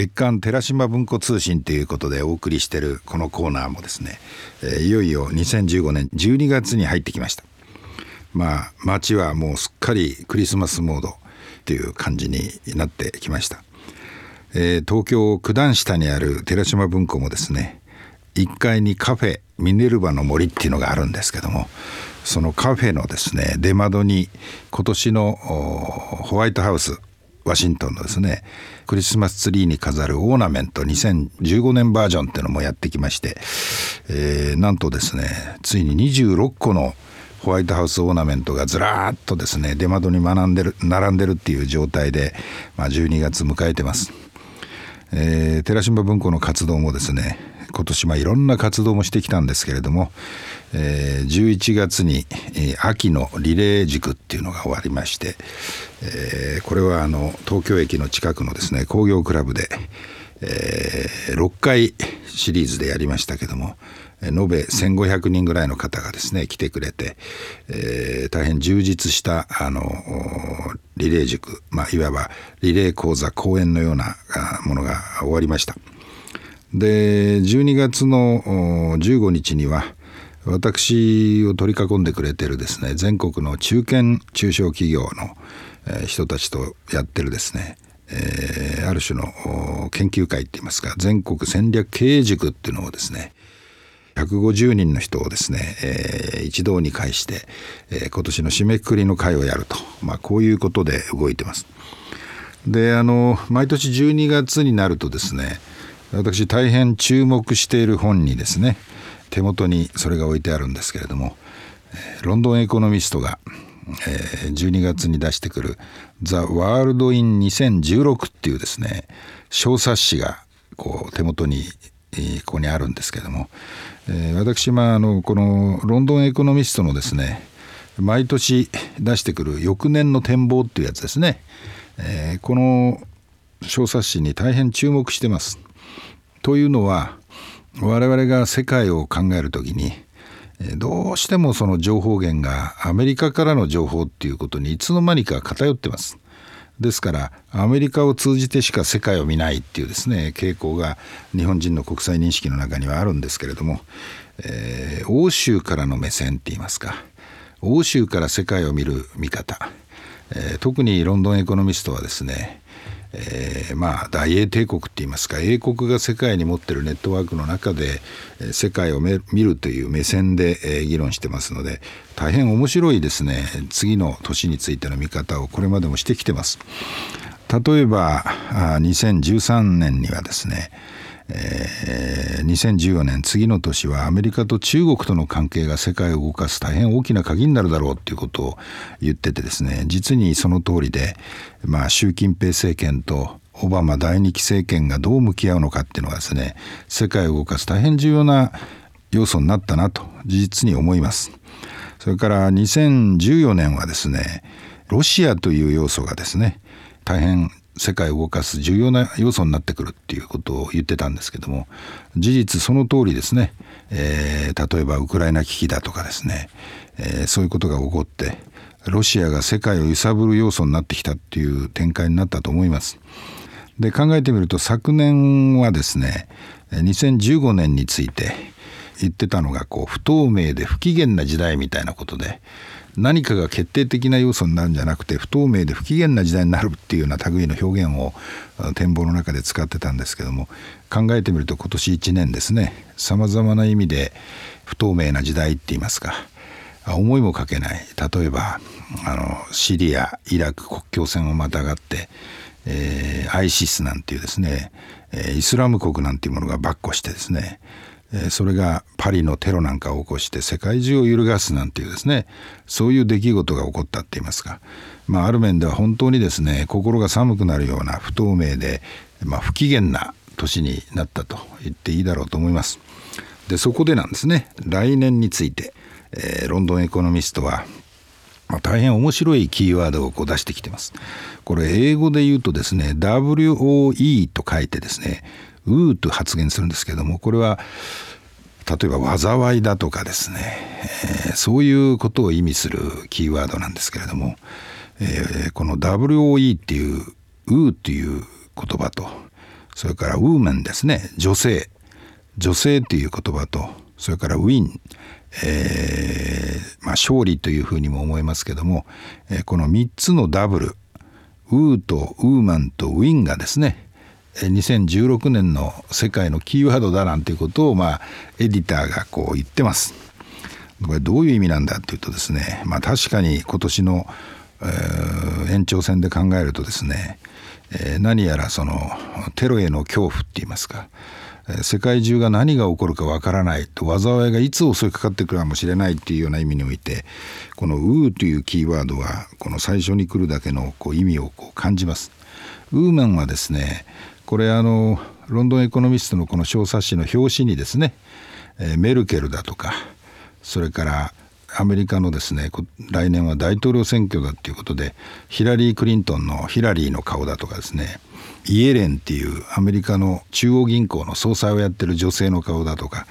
月刊寺島文庫通信ということでお送りしているこのコーナーもですね、えー、いよいよ2015年12月に入ってきました。まあ街はもうすっかりクリスマスモードという感じになってきました、えー、東京九段下にある寺島文庫もですね1階にカフェミネルヴァの森っていうのがあるんですけどもそのカフェのですね出窓に今年のホワイトハウスワシントンのですねクリスマスツリーに飾るオーナメント2015年バージョンっていうのもやってきまして、えー、なんとですねついに26個のホワイトハウスオーナメントがずらーっとですね出窓に学んでる並んでるっていう状態で、まあ、12月迎えてます。えー、寺島文庫の活動もですね今年はいろんな活動もしてきたんですけれども、えー、11月に、えー、秋のリレー塾っていうのが終わりまして、えー、これはあの東京駅の近くのですね工業クラブで、えー、6回シリーズでやりましたけども延べ1500人ぐらいの方がですね来てくれて、えー、大変充実したあのリレー塾、まあ、いわばリレー講座講演のようなものが終わりました。で12月の15日には私を取り囲んでくれてるですね全国の中堅中小企業の人たちとやってるですね、えー、ある種の研究会っていいますか全国戦略経営塾っていうのをですね150人の人をですね、えー、一堂に会して、えー、今年の締めくくりの会をやると、まあ、こういうことで動いてます。であの毎年12月になるとですね私大変注目している本にですね手元にそれが置いてあるんですけれどもロンドンエコノミストが12月に出してくる「ザ・ワールド・イン2016」っていうですね小冊子がこう手元にここにあるんですけども私まああのこのロンドンエコノミストのですね毎年出してくる翌年の展望っていうやつですねこの小冊子に大変注目してます。というのは我々が世界を考える時にどうしてもその情報源がアメリカからの情報っていうことにいつの間にか偏ってます。ですからアメリカを通じてしか世界を見ないっていうですね傾向が日本人の国際認識の中にはあるんですけれども、えー、欧州からの目線って言いますか欧州から世界を見る見方、えー、特にロンドンエコノミストはですねえー、まあ大英帝国っていいますか英国が世界に持ってるネットワークの中で世界を見るという目線で、えー、議論してますので大変面白いですね次の年についての見方をこれまでもしてきてます。例えば2013年にはですねえー、2014年次の年はアメリカと中国との関係が世界を動かす大変大きな鍵になるだろうということを言っててですね実にその通りで、まあ、習近平政権とオバマ第二期政権がどう向き合うのかっていうのがですね世界を動かす大変重要な要素になったなと事実に思います。それから2014年はですねロシアという要素がですね大変世界を動かす重要な要素になってくるっていうことを言ってたんですけども事実その通りですね、えー、例えばウクライナ危機だとかですね、えー、そういうことが起こってロシアが世界を揺さぶる要素になってきたっていう展開になったと思います。で考えてみると昨年はですね2015年について言ってたのがこう不透明で不機嫌な時代みたいなことで何かが決定的な要素になるんじゃなくて不透明で不機嫌な時代になるっていうような類の表現を展望の中で使ってたんですけども考えてみると今年1年ですねさまざまな意味で不透明な時代って言いますか思いもかけない。例えばあのシリアイラク国境線をまたがって、えー、アイシスなんていうですね、えー、イスラム国なんていうものが跋扈してですねそれがパリのテロなんかを起こして世界中を揺るがすなんていうですねそういう出来事が起こったって言いますか、まあ、ある面では本当にですね心が寒くなるような不透明で、まあ、不機嫌な年になったと言っていいだろうと思います。でそこでなんですね来年について、えー、ロンドンエコノミストはまあ、大変面白いキーワードをこう出してきてます。これ英語で言うとですね WOE と書いてですねうーと発言するんですけどもこれは例えば災いだとかですね、えー、そういうことを意味するキーワードなんですけれども、えー、この WOE っていう「う」っていう言葉とそれからウーメンですね女性女性っていう言葉とそれからウィン、えーまあ、勝利というふうにも思いますけども、え、この3つのダブルウーとウーマンとウィンがですね2016年の世界のキーワードだなんていうことを、まあ、エディターがこう言ってます。これどういう意味なんだっていうとですね、まあ、確かに今年の、えー、延長戦で考えるとですね、えー、何やらそのテロへの恐怖って言いますか世界中が何が起こるかわからないと災いがいつ襲いかかってくるかもしれないっていうような意味においてこの「ウー」というキーワードはこの最初に来るだけのこう意味をこう感じます。ウーマンはですねこれあのロンドンエコノミストのこの小冊子の表紙にですねえメルケルだとかそれからアメリカのですね来年は大統領選挙だっていうことでヒラリー・クリントンのヒラリーの顔だとかですねイエレンっていうアメリカの中央銀行の総裁をやってる女性の顔だとか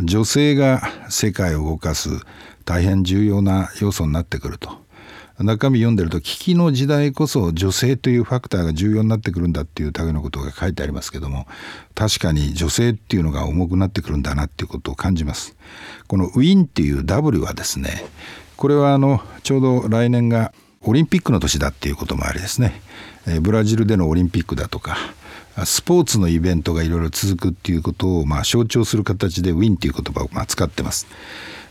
女性が世界を動かす大変重要な要素になってくると。中身読んでると危機の時代こそ女性というファクターが重要になってくるんだっていう類のことが書いてありますけども確かに女性っていうのが重くなってくるんだなっていうことを感じます。このウィンっていう W はですねこれはあのちょうど来年がオリンピックの年だっていうこともありですねブラジルでのオリンピックだとかスポーツのイベントがいろいろ続くっていうことをまあ象徴する形でウィンっていう言葉をまあ使ってます。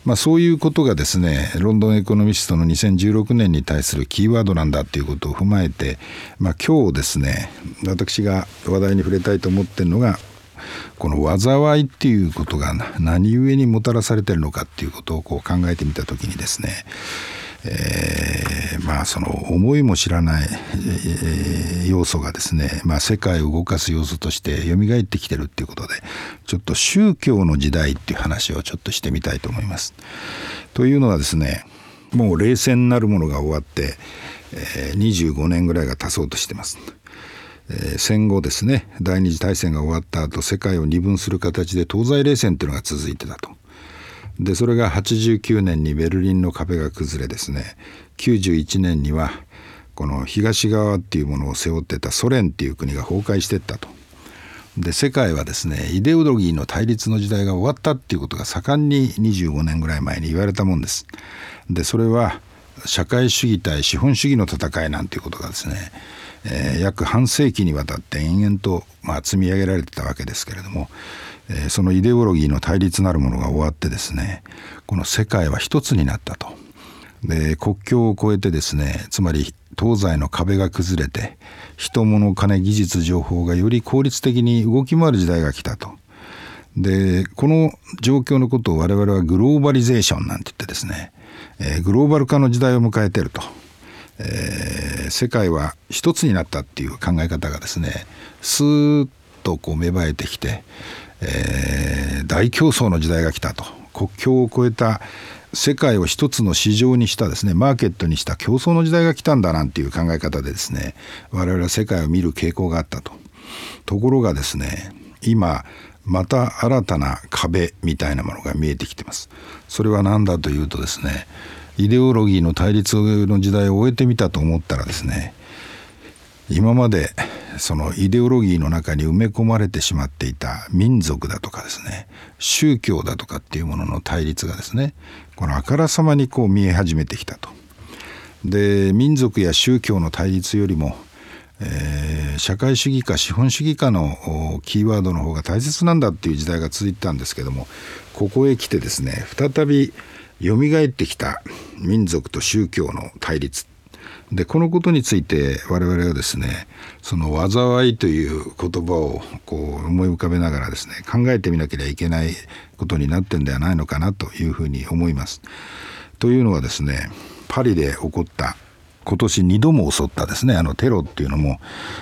まあ、そういうことがですねロンドンエコノミストの2016年に対するキーワードなんだということを踏まえて、まあ、今日ですね私が話題に触れたいと思ってるのがこの災いっていうことが何故にもたらされてるのかっていうことをこう考えてみた時にですねえー、まあその思いも知らない、えー、要素がですね、まあ、世界を動かす要素として蘇ってきてるっていうことでちょっと宗教の時代っていう話をちょっとしてみたいと思います。というのはですねもう冷戦なるものが終わって、えー、25年ぐらいが経そうとしてます。戦後ですね第二次大戦が終わった後世界を二分する形で東西冷戦っていうのが続いてたと。でそれが89年にベルリンの壁が崩れですね91年にはこの東側っていうものを背負ってたソ連っていう国が崩壊していったと。で世界はですねイデオロギーの対立の時代が終わったっていうことが盛んに25年ぐらい前に言われたもんです。でそれは社会主義対資本主義の戦いなんていうことがですね、えー、約半世紀にわたって延々と、まあ、積み上げられてたわけですけれどもえそのイデオロギーの対立なるものが終わってですねこの世界は一つになったと。で国境を越えてですねつまり東西の壁が崩れて人物金技術情報がより効率的に動き回る時代が来たと。でこの状況のことを我々はグローバリゼーションなんて言ってですね、えー、グローバル化の時代を迎えてると、えー、世界は一つになったっていう考え方がですねスーッとこう芽生えてきてえー、大競争の時代が来たと国境を越えた世界を一つの市場にしたですねマーケットにした競争の時代が来たんだなんていう考え方でですね我々は世界を見る傾向があったと。ところがですね今また新たな壁みたいなものが見えてきてます。それは何だというとですねイデオロギーの対立の時代を終えてみたと思ったらですね今までそのイデオロギーの中に埋め込まれてしまっていた民族だとかですね宗教だとかっていうものの対立がですねこのあからさまにこう見え始めてきたと。で民族や宗教の対立よりも、えー、社会主義か資本主義かのキーワードの方が大切なんだっていう時代が続いてたんですけどもここへ来てですね再び蘇ってきた民族と宗教の対立でこのことについて我々はですねその災いという言葉をこう思い浮かべながらですね考えてみなければいけないことになってんではないのかなというふうに思います。というのはですねパリで起こった今年2度も襲ったですねあのテロっていうのも、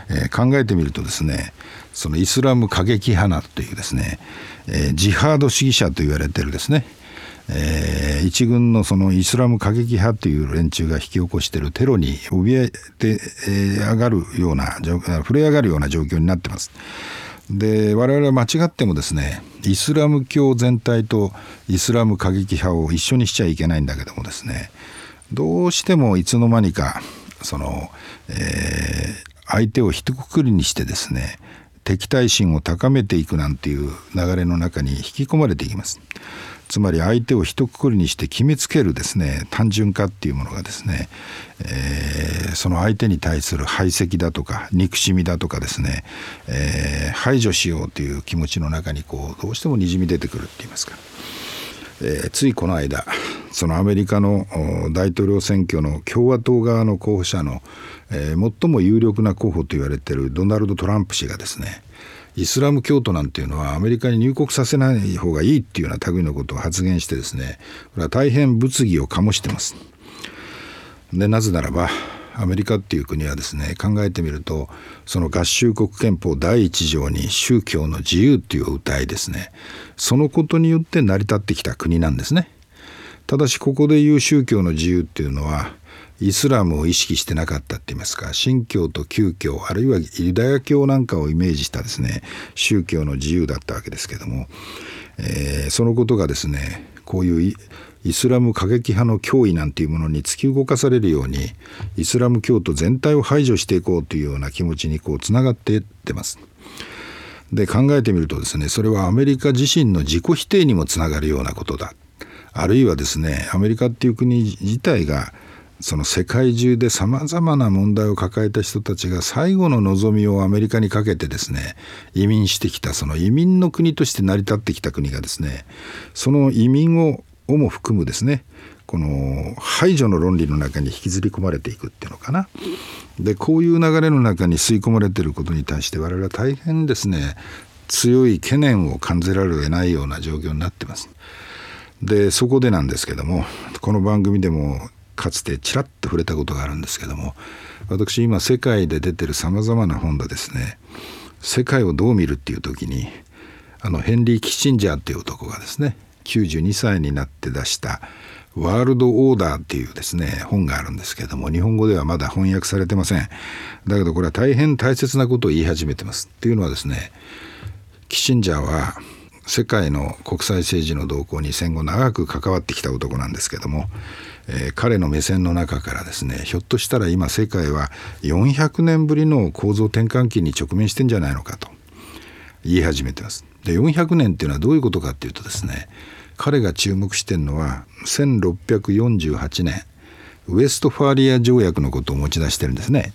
えー、考えてみるとですねそのイスラム過激派なというですね、えー、ジハード主義者と言われてるですねえー、一軍のそのイスラム過激派という連中が引き起こしているテロに怯えて、えー、上がるような震え上がるような状況になってます。で我々は間違ってもですねイスラム教全体とイスラム過激派を一緒にしちゃいけないんだけどもですねどうしてもいつの間にかその、えー、相手を一括りにしてですね敵対心を高めていくなんていう流れの中に引き込まれていきます。つまり相手を一括りにして決めつけるですね単純化っていうものがですね、えー、その相手に対する排斥だとか憎しみだとかですね、えー、排除しようという気持ちの中にこうどうしてもにじみ出てくるって言いますか。えー、ついこの間そのアメリカの大統領選挙の共和党側の候補者の、えー、最も有力な候補と言われているドナルド・トランプ氏がですねイスラム教徒なんていうのはアメリカに入国させない方がいいっていうような類のことを発言してですねこれは大変物議を醸してます。でなぜならばアメリカっていう国はですね考えてみるとその合衆国憲法第一条に宗教の自由っていう歌いですねそのことによって成り立ってきた国なんですね。ただしここで言う宗教の自由っていうのはイスラムを意識してなかったって言いますか神教と旧教あるいはユダヤ教なんかをイメージしたですね宗教の自由だったわけですけども、えー、そのことがですねこういうイスラム過激派の脅威なんていうものに突き動かされるようにイスラム教徒全体を排除していこうというような気持ちにこうつながっていってます。で考えてみるとですねそれはアメリカ自身の自己否定にもつながるようなことだあるいはですねアメリカっていう国自体がその世界中でさまざまな問題を抱えた人たちが最後の望みをアメリカにかけてですね移民してきたその移民の国として成り立ってきた国がですねその移民ををも含むですねこの排除の論理の中に引きずり込まれていくっていうのかな。でこういう流れの中に吸い込まれていることに対して我々は大変ですね強い懸念を感じられるないような状況になってます。でそこでなんですけどもこの番組でもかつてちらっと触れたことがあるんですけども私今世界で出てるさまざまな本でですね世界をどう見るっていう時にあのヘンリー・キッシンジャーっていう男がですね92歳になって出した「ワールド・オーダー」っていうですね本があるんですけども日本語ではまだ翻訳されてませんだけどこれは大変大切なことを言い始めてますっていうのはですねキッシンジャーは世界の国際政治の動向に戦後長く関わってきた男なんですけどもえー、彼の目線の中からですねひょっとしたら今世界は400年ぶりの構造転換期に直面してんじゃないのかと言い始めてます。で400年っていうのはどういうことかっていうとですね彼が注目してるのは1648年ウエストファーリア条約のことを持ち出してるんですね。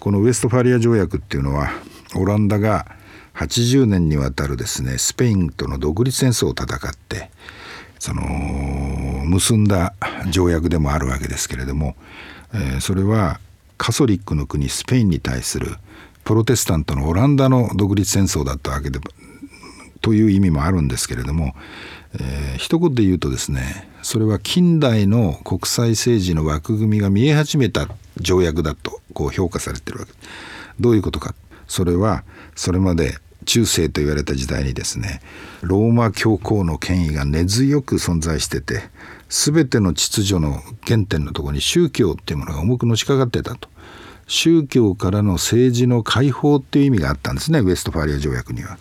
このウエストファーリア条約っていうのはオランダが80年にわたるですねスペインとの独立戦争を戦ってその結んだ条約でもあるわけですけれども、えー、それはカソリックの国スペインに対するプロテスタントのオランダの独立戦争だったわけでという意味もあるんですけれども、えー、一言で言うとですねそれは近代の国際政治の枠組みが見え始めた条約だとこう評価されてるわけ。どういうことか。それはそれまで中世と言われた時代にですねローマ教皇の権威が根強く存在してて全ての秩序の原点のところに宗教っていうものが重くのしかかってたと。宗教からの政治の解放っていう意味があったんですねウエストファリア条約には。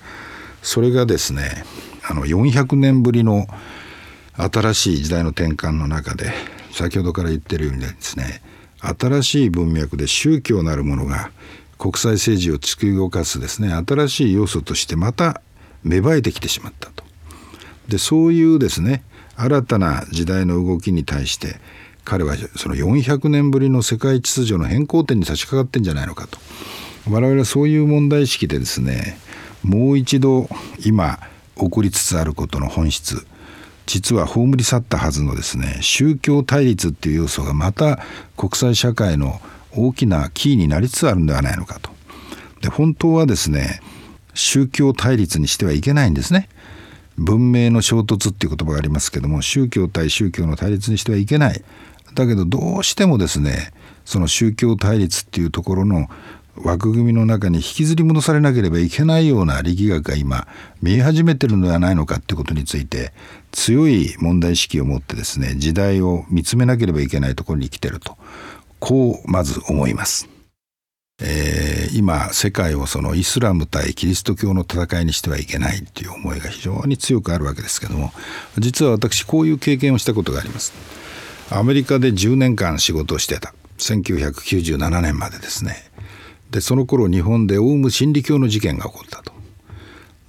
それがですねあの400年ぶりの新しい時代の転換の中で先ほどから言ってるようにですね新しい文脈で宗教なるものが国際政治を突き動かすですね新しい要素としてまた芽生えてきてしまったと。でそういうですね新たな時代の動きに対して彼はその400年ぶりの世界秩序の変更点に差し掛かってんじゃないのかと我々はそういう問題意識でですねもう一度今起こりつつあることの本質実は葬り去ったはずのですね宗教対立っていう要素がまた国際社会の大きなキーになりつつあるんではないのかと。で本当はですね宗教対立にしてはいけないんですね。文明の衝突っていう言葉がありますけども宗教対宗教の対立にしてはいけない。だけどどうしてもですねその宗教対立っていうところの枠組みの中に引きずり戻されなければいけないような力学が今見え始めてるのではないのかっていうことについて強い問題意識を持ってですね時代を見つめなければいけないところに来てるとこうまず思います。えー、今世界をそのイスラム対キリスト教の戦いにしてはいけないっていう思いが非常に強くあるわけですけども実は私こういう経験をしたことがあります。アメリカで10年間仕事をしてた1997年までですねでその頃日本でオウム真理教の事件が起こったと。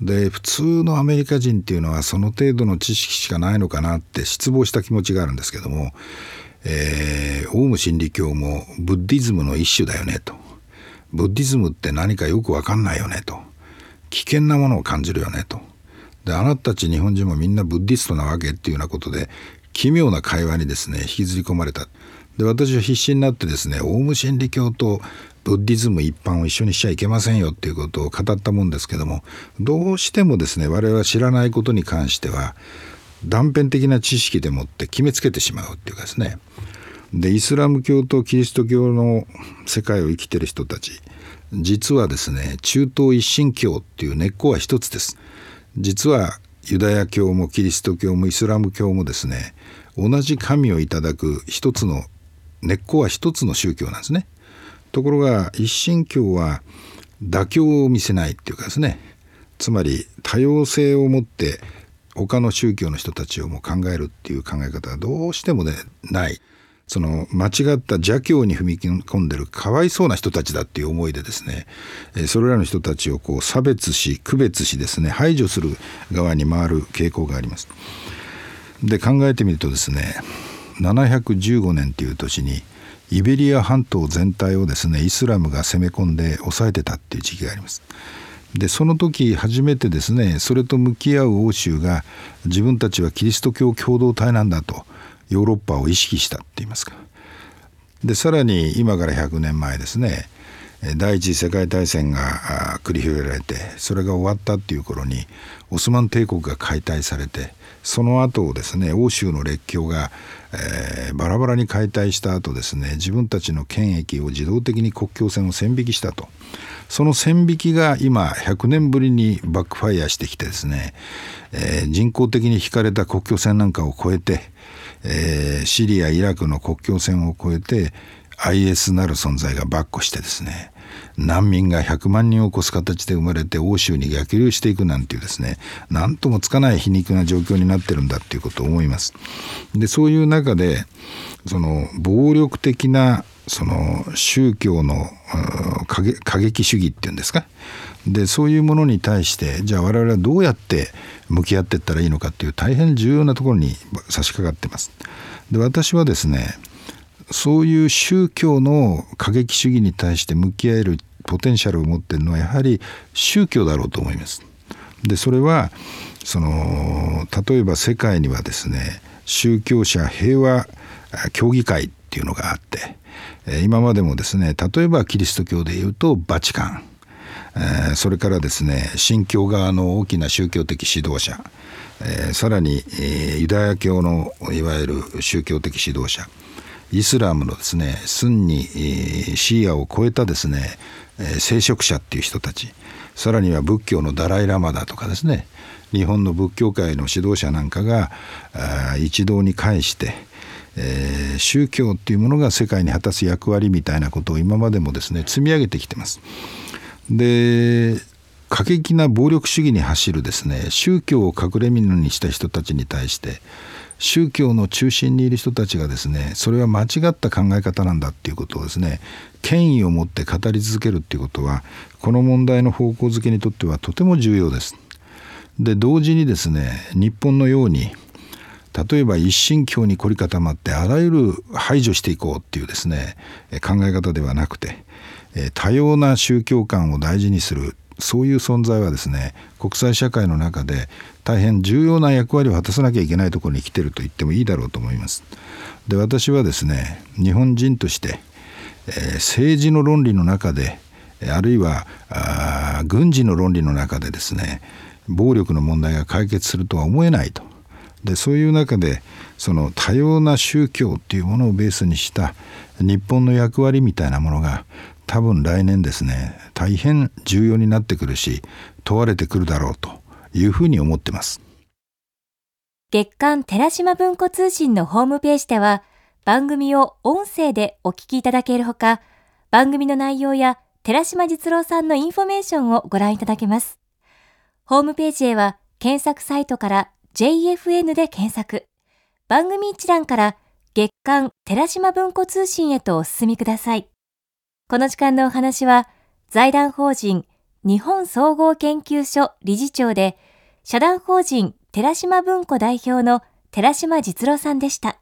で普通のアメリカ人っていうのはその程度の知識しかないのかなって失望した気持ちがあるんですけども、えー、オウム真理教もブッディズムの一種だよねと。ブッディズムって何かよく分かんないよねと。危険なものを感じるよねと。であなたたち日本人もみんなブッディストなわけっていうようなことで奇妙な会話にですね引きずり込まれた。で私は必死になってですねオウム真理教とブッディズム一般を一緒にしちゃいけませんよっていうことを語ったもんですけどもどうしてもですね我々は知らないことに関しては断片的な知識でもって決めつけてしまうっていうかですね。でイスラム教とキリスト教の世界を生きてる人たち実はですね中東一神教っていう根っこは一つです。実はユダヤ教もキリスト教もイスラム教もですね同じ神をいただく一つの根っこは一つの宗教なんですね。ところが一神教は妥協を見せないっていうかですねつまり多様性を持って他の宗教の人たちをも考えるっていう考え方がどうしてもねないその間違った邪教に踏み込んでるかわいそうな人たちだっていう思いでですねそれらの人たちをこう差別し区別しですね排除する側に回る傾向があります。で考えてみるとですね715年っていう年にイベリア半島全体をですねイスラムが攻め込んで抑えてたっていう時期があります。でその時初めてですねそれと向き合う欧州が自分たちはキリスト教共同体なんだとヨーロッパを意識したって言いますかでさらに今から100年前ですね第一次世界大戦が繰り広げられてそれが終わったっていう頃にオスマン帝国が解体されてその後ですね欧州の列強が、えー、バラバラに解体した後ですね自分たちの権益を自動的に国境線を線引きしたと。その線引きが今100年ぶりにバックファイアしてきてですね、えー、人工的に引かれた国境線なんかを越えて、えー、シリアイラクの国境線を越えて IS なる存在が跋扈してですね難民が100万人を超す形で生まれて欧州に逆流していくなんていうですね何ともつかない皮肉な状況になってるんだっていうことを思います。でそういう中でその暴力的なその宗教の過激主義っていうんですか？でそういうものに対してじゃあ我々はどうやって向き合っていったらいいのかっていう大変重要なところに差し掛かってます。で私はですねそういう宗教の過激主義に対して向き合えるポテンシャルを持ってるのはやはり宗教だろうと思います。でそれはその例えば世界にはですね宗教者平和協議会っていうのがあって今までもですね例えばキリスト教でいうとバチカンそれからですね新教側の大きな宗教的指導者さらにユダヤ教のいわゆる宗教的指導者イスラムのですねスンニシーアを超えたですね聖職者っていう人たちさらには仏教のダライ・ラマだとかですね日本の仏教界の指導者なんかが一堂に会して、宗教っていうものが世界に果たす役割みたいなことを今までもですね積み上げてきてます。で過激な暴力主義に走るですね宗教を隠れ蓑にした人たちに対して宗教の中心にいる人たちがですねそれは間違った考え方なんだっていうことをですね権威を持って語り続けるっていうことはこの問題の方向づけにとってはとても重要です。で同時にですね日本のように例えば一神教に凝り固まってあらゆる排除していこうっていうですね考え方ではなくて多様な宗教観を大事にするそういう存在はですね国際社会の中で大変重要な役割を果たさなきゃいけないところに来てると言ってもいいだろうと思います。で私はですね日本人として、えー、政治の論理の中であるいはあ軍事の論理の中でですね暴力の問題が解決するとは思えないと。でそういう中でその多様な宗教っていうものをベースにした日本の役割みたいなものが多分来年ですね大変重要になってくるし問われてくるだろうというふうに思ってます。月刊寺島文庫通信のホームページでは番組を音声でお聞きいただけるほか番組の内容や寺島実郎さんのインフォメーションをご覧いただけます。ホームページへは検索サイトから JFN で検索。番組一覧から月刊寺島文庫通信へとお進みください。この時間のお話は、財団法人日本総合研究所理事長で、社団法人寺島文庫代表の寺島実郎さんでした。